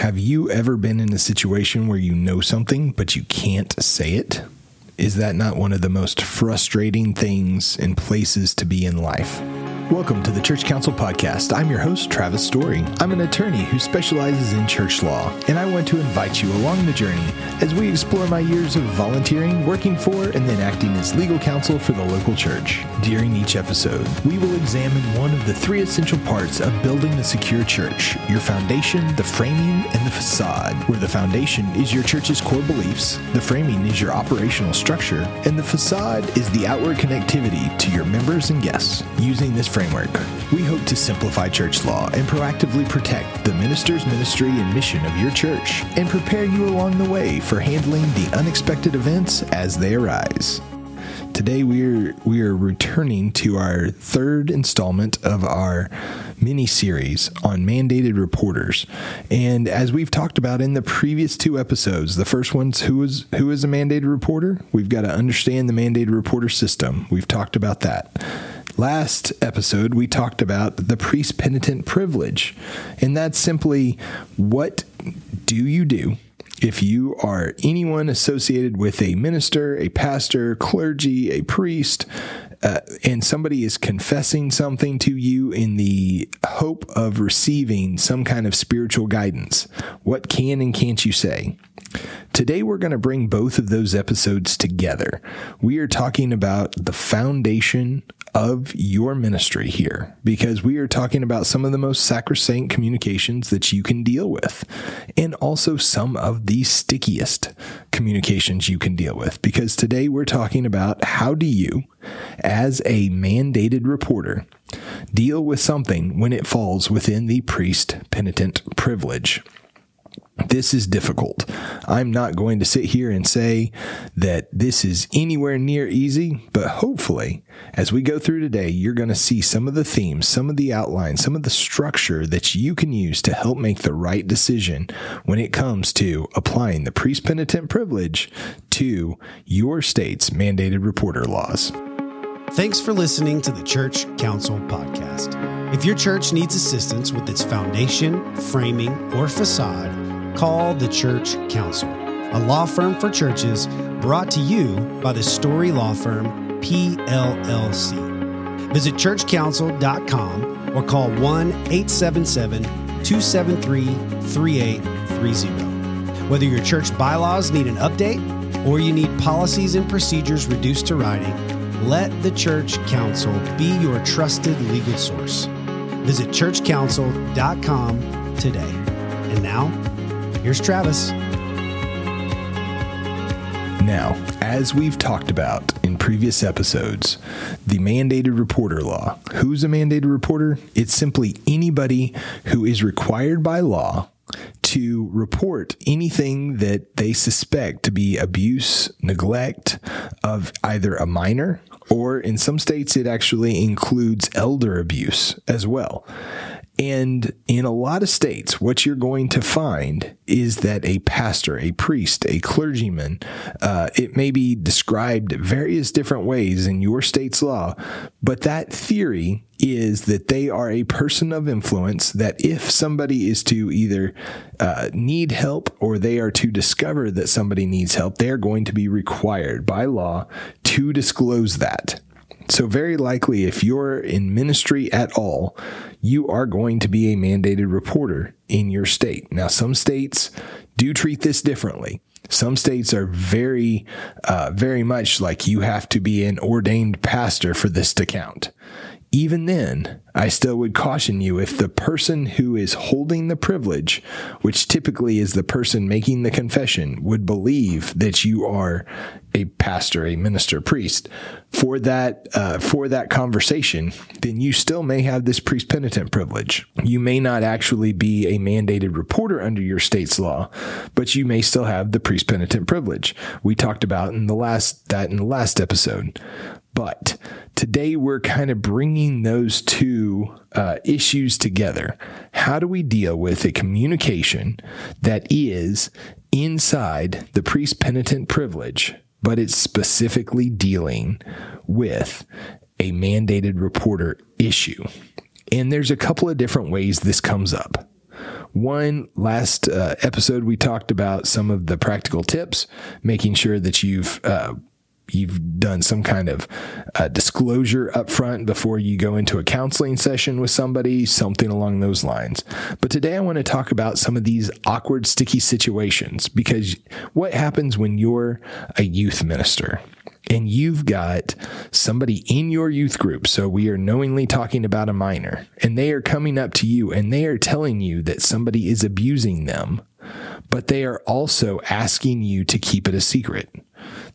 Have you ever been in a situation where you know something, but you can't say it? Is that not one of the most frustrating things and places to be in life? Welcome to the Church Counsel Podcast. I'm your host, Travis Story. I'm an attorney who specializes in church law, and I want to invite you along the journey as we explore my years of volunteering, working for, and then acting as legal counsel for the local church. During each episode, we will examine one of the three essential parts of building a secure church your foundation, the framing, and the facade. Where the foundation is your church's core beliefs, the framing is your operational structure, and the facade is the outward connectivity to your members and guests. Using this framework, we hope to simplify church law and proactively protect the minister's ministry and mission of your church and prepare you along the way for handling the unexpected events as they arise. Today we're we are returning to our third installment of our mini series on mandated reporters. And as we've talked about in the previous two episodes, the first one's who is who is a mandated reporter? We've got to understand the mandated reporter system. We've talked about that. Last episode, we talked about the priest penitent privilege, and that's simply what do you do if you are anyone associated with a minister, a pastor, clergy, a priest, uh, and somebody is confessing something to you in the hope of receiving some kind of spiritual guidance, what can and can't you say? Today, we're going to bring both of those episodes together. We are talking about the foundation of your ministry here because we are talking about some of the most sacrosanct communications that you can deal with and also some of the stickiest communications you can deal with. Because today we're talking about how do you as a mandated reporter deal with something when it falls within the priest penitent privilege this is difficult. I'm not going to sit here and say that this is anywhere near easy, but hopefully, as we go through today, you're going to see some of the themes, some of the outlines, some of the structure that you can use to help make the right decision when it comes to applying the priest penitent privilege to your state's mandated reporter laws. Thanks for listening to the Church Counsel Podcast. If your church needs assistance with its foundation, framing, or facade, Call the Church Counsel, a law firm for churches brought to you by the Story Law Firm, PLLC. Visit churchcounsel.com or call 1 877 273 3830. Whether your church bylaws need an update or you need policies and procedures reduced to writing, let the Church Counsel be your trusted legal source. Visit churchcounsel.com today. And now, Here's Travis. Now, as we've talked about in previous episodes, the mandated reporter law. Who's a mandated reporter? It's simply anybody who is required by law to report anything that they suspect to be abuse, neglect of either a minor, or in some states, it actually includes elder abuse as well. And in a lot of states, what you're going to find is that a pastor, a priest, a clergyman, uh, it may be described various different ways in your state's law, but that theory is that they are a person of influence that if somebody is to either uh, need help or they are to discover that somebody needs help, they are going to be required by law to disclose that. So, very likely, if you're in ministry at all, you are going to be a mandated reporter in your state. Now, some states do treat this differently. Some states are very, uh, very much like you have to be an ordained pastor for this to count even then, I still would caution you if the person who is holding the privilege, which typically is the person making the confession, would believe that you are a pastor, a minister, priest for that uh, for that conversation, then you still may have this priest penitent privilege. You may not actually be a mandated reporter under your state's law, but you may still have the priest penitent privilege. We talked about in the last that in the last episode. But today we're kind of bringing those two uh, issues together. How do we deal with a communication that is inside the priest penitent privilege, but it's specifically dealing with a mandated reporter issue? And there's a couple of different ways this comes up. One, last uh, episode, we talked about some of the practical tips, making sure that you've uh, you've done some kind of uh, disclosure up front before you go into a counseling session with somebody, something along those lines. But today I want to talk about some of these awkward, sticky situations because what happens when you're a youth minister? and you've got somebody in your youth group. So we are knowingly talking about a minor and they are coming up to you and they are telling you that somebody is abusing them, but they are also asking you to keep it a secret.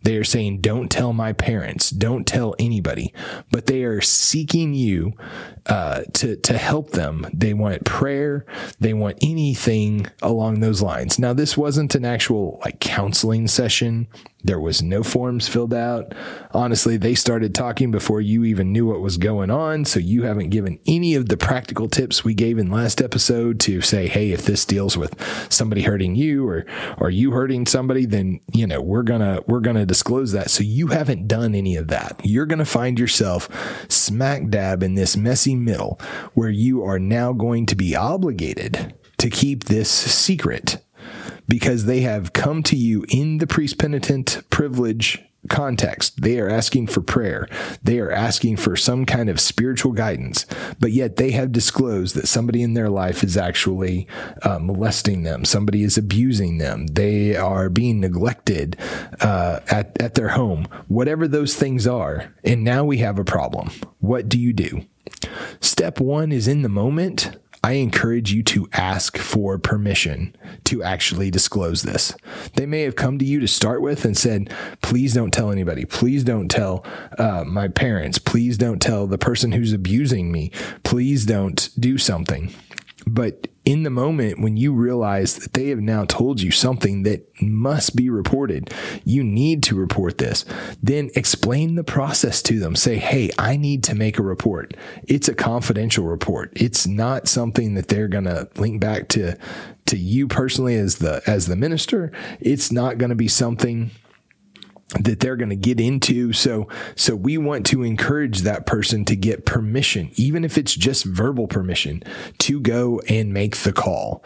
They are saying, don't tell my parents, don't tell anybody, but they are seeking you uh, to, to help them. They want prayer. They want anything along those lines. Now, this wasn't an actual like counseling session. There was no forms filled out. Honestly, they started talking before you even knew what was going on. So you haven't given any of the practical tips we gave in last episode to say, Hey, if this deals with somebody hurting you or, or you hurting somebody, then, you know, we're gonna, we're gonna disclose that. So you haven't done any of that. You're going to find yourself smack dab in this messy middle where you are now going to be obligated to keep this secret because they have come to you in the priest penitent privilege context. They are asking for prayer. They are asking for some kind of spiritual guidance, but yet they have disclosed that somebody in their life is actually uh, molesting them. Somebody is abusing them. They are being neglected uh, at, at their home, whatever those things are. And now we have a problem. What do you do? Step one is in the moment I encourage you to ask for permission to actually disclose this. They may have come to you to start with and said, please don't tell anybody. Please don't tell uh, my parents. Please don't tell the person who's abusing me. Please don't do something. But in the moment when you realize that they have now told you something that must be reported, you need to report this, then explain the process to them. Say, Hey, I need to make a report. It's a confidential report. It's not something that they're going to link back to, to you personally as the, as the minister. It's not going to be something that they're going to get into. So, so we want to encourage that person to get permission, even if it's just verbal permission to go and make the call.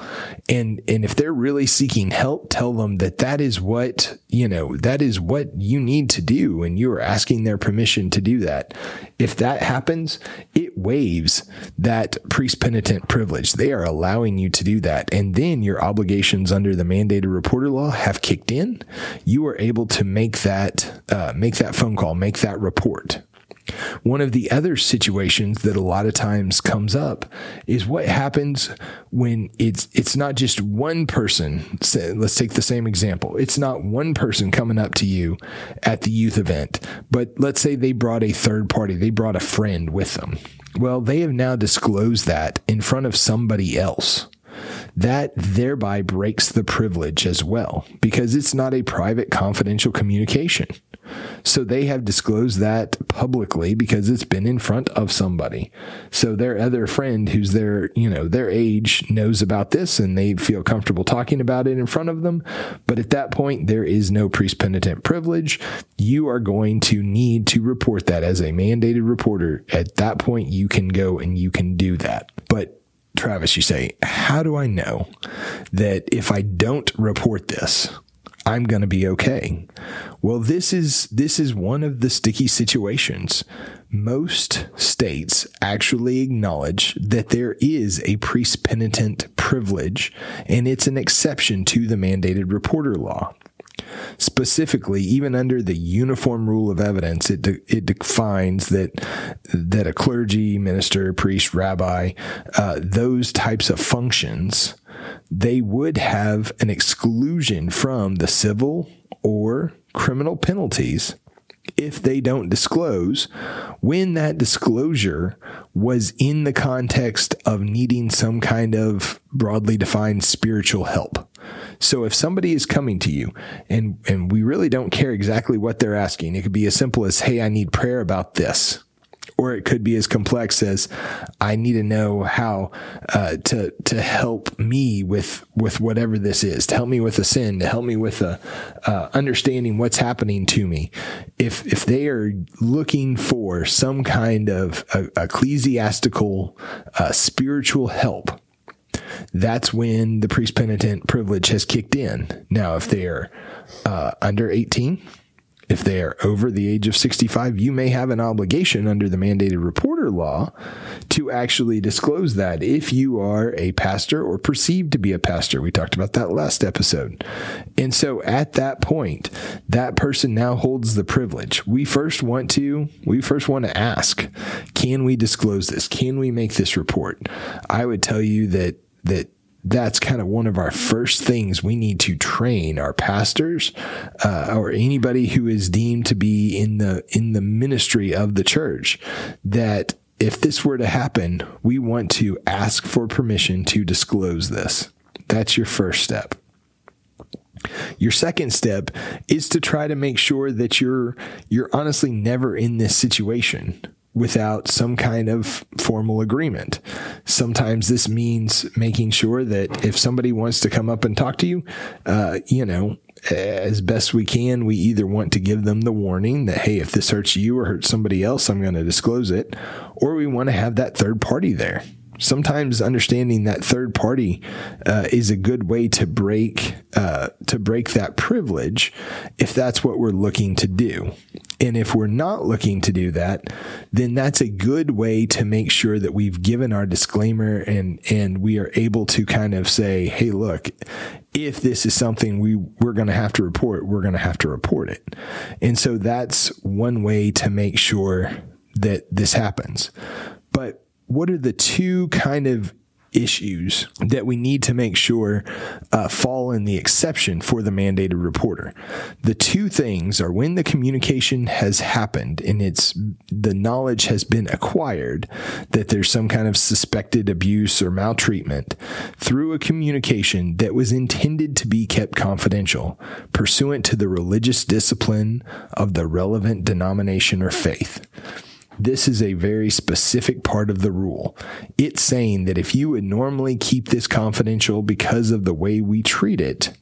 And, and if they're really seeking help, tell them that that is what, you know, that is what you need to do. And you are asking their permission to do that. If that happens, it waives that priest penitent privilege. They are allowing you to do that. And then your obligations under the mandated reporter law have kicked in. You are able to make that uh, make that phone call, make that report. One of the other situations that a lot of times comes up is what happens when it's it's not just one person. Let's take the same example. It's not one person coming up to you at the youth event, but let's say they brought a third party. They brought a friend with them. Well, they have now disclosed that in front of somebody else that thereby breaks the privilege as well because it's not a private confidential communication. So they have disclosed that publicly because it's been in front of somebody. So their other friend who's their, you know, their age knows about this and they feel comfortable talking about it in front of them. But at that point, there is no priest penitent privilege. You are going to need to report that as a mandated reporter. At that point, you can go and you can do that. But Travis, you say, how do I know that if I don't report this, I'm going to be okay? Well, this is this is one of the sticky situations. Most states actually acknowledge that there is a priest penitent privilege and it's an exception to the mandated reporter law. Specifically, even under the uniform rule of evidence, it de- it defines that that a clergy, minister, priest, rabbi, uh, those types of functions, they would have an exclusion from the civil or criminal penalties if they don't disclose when that disclosure was in the context of needing some kind of broadly defined spiritual help. So if somebody is coming to you and, and we really don't care exactly what they're asking, it could be as simple as, Hey, I need prayer about this. Or it could be as complex as I need to know how uh, to to help me with with whatever this is, to help me with a sin, to help me with a uh, understanding what's happening to me. If if they are looking for some kind of ecclesiastical uh, spiritual help, that's when the priest penitent privilege has kicked in. Now, if they're uh, under 18, if they are over the age of 65, you may have an obligation under the mandated reporter law to actually disclose that if you are a pastor or perceived to be a pastor. We talked about that last episode. And so at that point, that person now holds the privilege. We first want to, we first want to ask, can we disclose this? Can we make this report? I would tell you that, that that's kind of one of our first things we need to train our pastors uh, or anybody who is deemed to be in the in the ministry of the church that if this were to happen we want to ask for permission to disclose this that's your first step your second step is to try to make sure that you're you're honestly never in this situation without some kind of formal agreement. Sometimes this means making sure that if somebody wants to come up and talk to you, uh, you know, as best we can, we either want to give them the warning that, hey, if this hurts you or hurts somebody else, I'm going to disclose it, or we want to have that third party there. Sometimes understanding that third party uh, is a good way to break uh, to break that privilege if that's what we're looking to do and if we're not looking to do that then that's a good way to make sure that we've given our disclaimer and and we are able to kind of say hey look if this is something we we're going to have to report we're going to have to report it. And so that's one way to make sure that this happens. But what are the two kind of issues that we need to make sure uh, fall in the exception for the mandated reporter. The two things are when the communication has happened and it's the knowledge has been acquired that there's some kind of suspected abuse or maltreatment through a communication that was intended to be kept confidential pursuant to the religious discipline of the relevant denomination or faith. This is a very specific part of the rule. It's saying that if you would normally keep this confidential because of the way we treat it,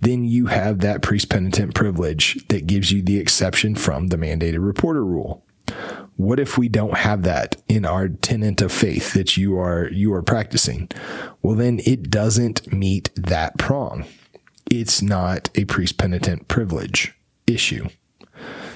then you have that priest penitent privilege that gives you the exception from the mandated reporter rule. What if we don't have that in our tenant of faith that you are you are practicing? Well then it doesn't meet that prong. It's not a priest penitent privilege issue.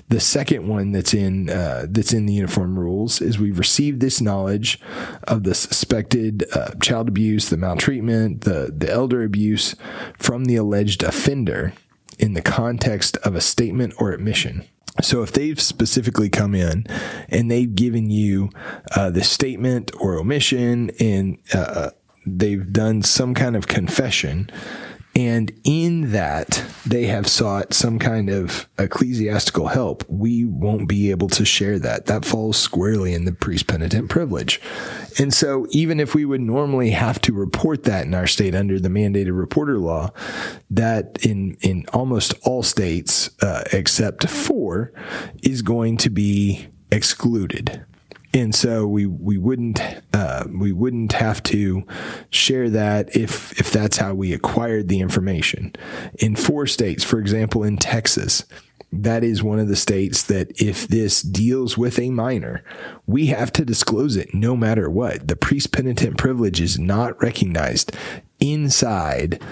The second one that's in uh, that's in the uniform rules is we've received this knowledge of the suspected uh, child abuse, the maltreatment, the the elder abuse from the alleged offender in the context of a statement or admission. So if they've specifically come in and they've given you uh, the statement or omission and uh, they've done some kind of confession, and in that, they have sought some kind of ecclesiastical help. We won't be able to share that. That falls squarely in the priest penitent privilege. And so, even if we would normally have to report that in our state under the mandated reporter law, that in, in almost all states, uh, except four, is going to be excluded and so we we wouldn't uh, we wouldn't have to share that if if that's how we acquired the information. In four states, for example, in Texas, that is one of the states that if this deals with a minor, we have to disclose it no matter what. The priest penitent privilege is not recognized inside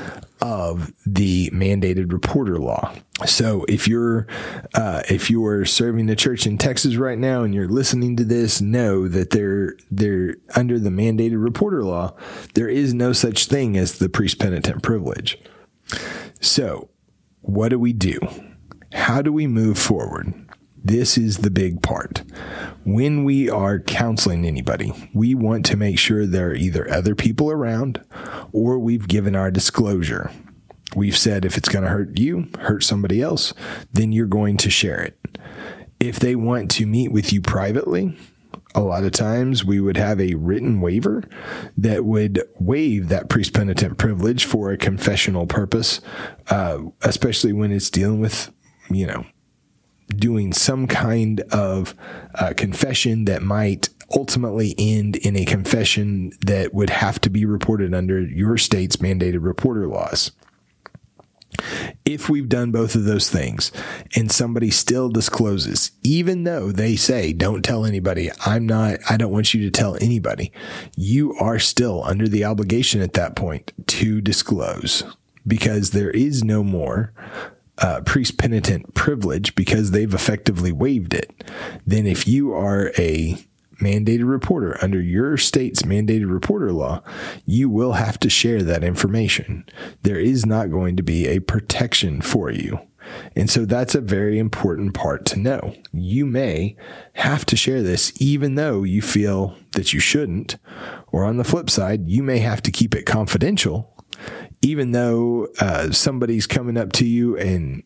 of the mandated reporter law. So if you're uh, if you're serving the church in Texas right now and you're listening to this, know that they're they're under the mandated reporter law. There is no such thing as the priest penitent privilege. So what do we do? How do we move forward? This is the big part. When we are counseling anybody, we want to make sure there are either other people around or we've given our disclosure. We've said if it's going to hurt you, hurt somebody else, then you're going to share it. If they want to meet with you privately, a lot of times we would have a written waiver that would waive that priest penitent privilege for a confessional purpose, uh, especially when it's dealing with you know, doing some kind of uh, confession that might ultimately end in a confession that would have to be reported under your state's mandated reporter laws. if we've done both of those things and somebody still discloses, even though they say, don't tell anybody, I'm not, I don't want you to tell anybody, you are still under the obligation at that point to disclose because there is no more uh, priest penitent privilege because they've effectively waived it then if you are a mandated reporter under your state's mandated reporter law, you will have to share that information. There is not going to be a protection for you. And so that's a very important part to know. You may have to share this even though you feel that you shouldn't. Or on the flip side, you may have to keep it confidential even though uh, somebody's coming up to you and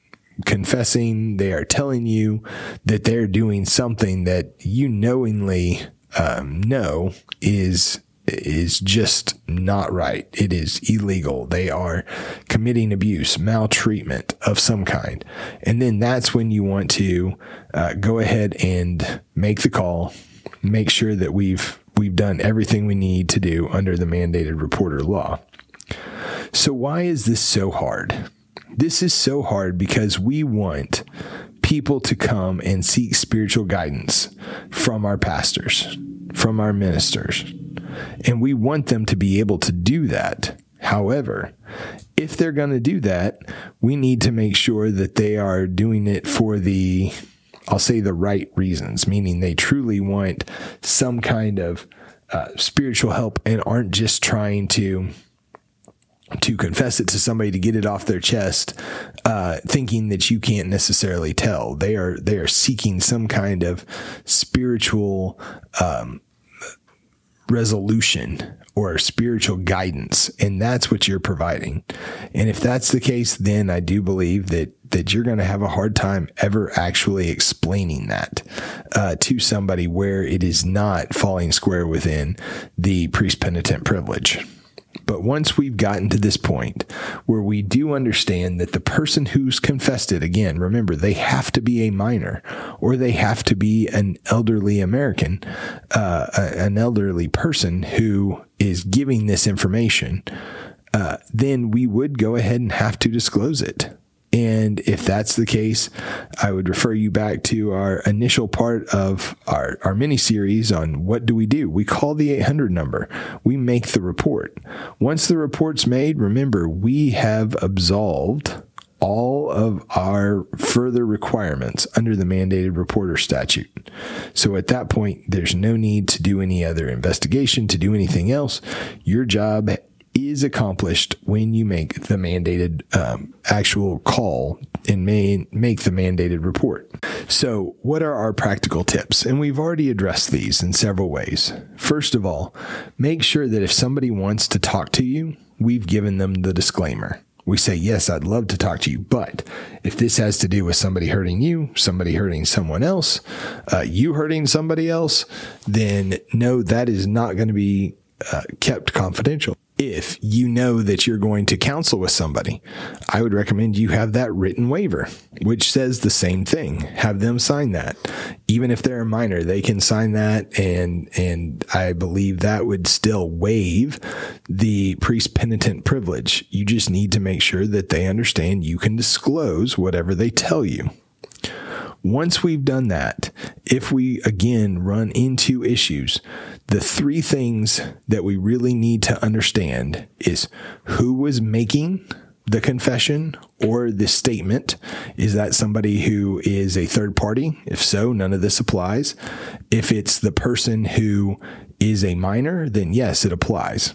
confessing, they are telling you that they're doing something that you knowingly um, know is is just not right. It is illegal. They are committing abuse, maltreatment of some kind. And then that's when you want to uh, go ahead and make the call, make sure that we've we've done everything we need to do under the mandated reporter law. So why is this so hard? This is so hard because we want people to come and seek spiritual guidance from our pastors, from our ministers. And we want them to be able to do that. However, if they're going to do that, we need to make sure that they are doing it for the, I'll say the right reasons, meaning they truly want some kind of uh, spiritual help and aren't just trying to to confess it to somebody to get it off their chest, uh, thinking that you can't necessarily tell. They are they are seeking some kind of spiritual um, resolution or spiritual guidance, and that's what you're providing. And if that's the case, then I do believe that that you're going to have a hard time ever actually explaining that uh, to somebody where it is not falling square within the priest penitent privilege. But once we've gotten to this point where we do understand that the person who's confessed it, again, remember, they have to be a minor or they have to be an elderly American, uh, an elderly person who is giving this information, uh, then we would go ahead and have to disclose it. And if that's the case, I would refer you back to our initial part of our, our mini series on what do we do? We call the 800 number. We make the report. Once the report's made, remember, we have absolved all of our further requirements under the mandated reporter statute. So at that point, there's no need to do any other investigation, to do anything else. Your job is accomplished when you make the mandated um, actual call and may make the mandated report. So, what are our practical tips? And we've already addressed these in several ways. First of all, make sure that if somebody wants to talk to you, we've given them the disclaimer. We say, Yes, I'd love to talk to you, but if this has to do with somebody hurting you, somebody hurting someone else, uh, you hurting somebody else, then no, that is not going to be uh, kept confidential if you know that you're going to counsel with somebody, I would recommend you have that written waiver, which says the same thing. Have them sign that. Even if they're a minor, they can sign that and and I believe that would still waive the priest penitent privilege. You just need to make sure that they understand you can disclose whatever they tell you. Once we've done that, if we again run into issues, the three things that we really need to understand is who was making the confession or the statement. Is that somebody who is a third party? If so, none of this applies. If it's the person who is a minor, then yes, it applies.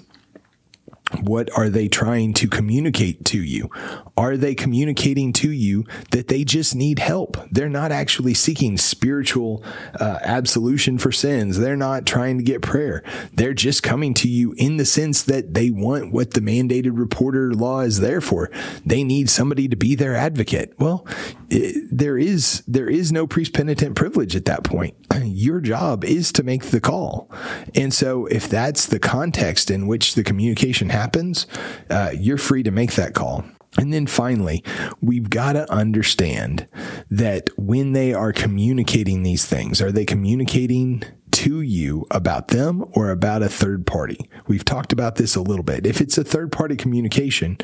What are they trying to communicate to you? Are they communicating to you that they just need help? They're not actually seeking spiritual uh, absolution for sins. They're not trying to get prayer. They're just coming to you in the sense that they want what the mandated reporter law is there for. They need somebody to be their advocate. Well, it, there is there is no priest penitent privilege at that point. Your job is to make the call, and so if that's the context in which the communication happens, uh, you're free to make that call. And then finally, we've got to understand that when they are communicating these things, are they communicating to you about them or about a third party. We've talked about this a little bit. If it's a third party communication,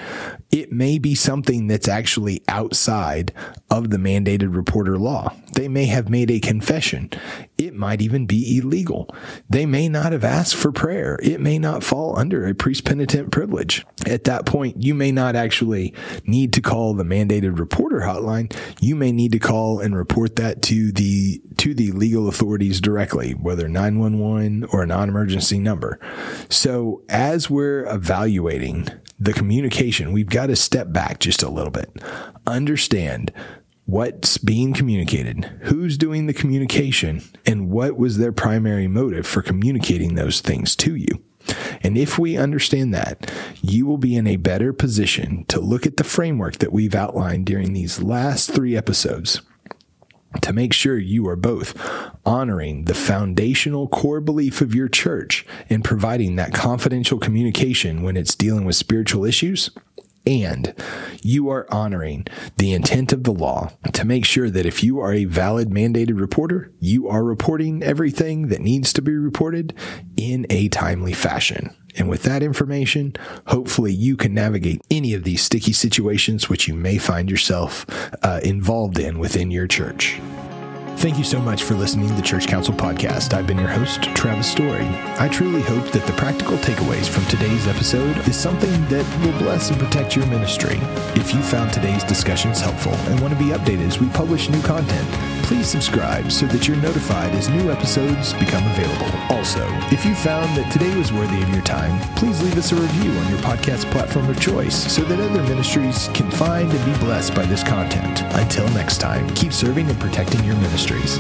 it may be something that's actually outside of the mandated reporter law. They may have made a confession. It might even be illegal. They may not have asked for prayer. It may not fall under a priest penitent privilege. At that point, you may not actually need to call the mandated reporter hotline. You may need to call and report that to the to the legal authorities directly, whether 911 or a non-emergency number. So, as we're evaluating the communication, we've got to step back just a little bit. Understand what's being communicated, who's doing the communication, and what was their primary motive for communicating those things to you. And if we understand that, you will be in a better position to look at the framework that we've outlined during these last three episodes to make sure you are both honoring the foundational core belief of your church and providing that confidential communication when it's dealing with spiritual issues and you are honoring the intent of the law to make sure that if you are a valid mandated reporter, you are reporting everything that needs to be reported in a timely fashion. And with that information, hopefully you can navigate any of these sticky situations which you may find yourself uh, involved in within your church. Thank you so much for listening to the Church Counsel Podcast. I've been your host, Travis Story. I truly hope that the practical takeaways from today's episode is something that will bless and protect your ministry. If you found today's discussions helpful and want to be updated as we publish new content, please subscribe so that you're notified as new episodes become available. Also, if you found that today was worthy of your time, please leave us a review on your podcast platform of choice so that other ministries can find and be blessed by this content. Until next time, keep serving and protecting your ministries.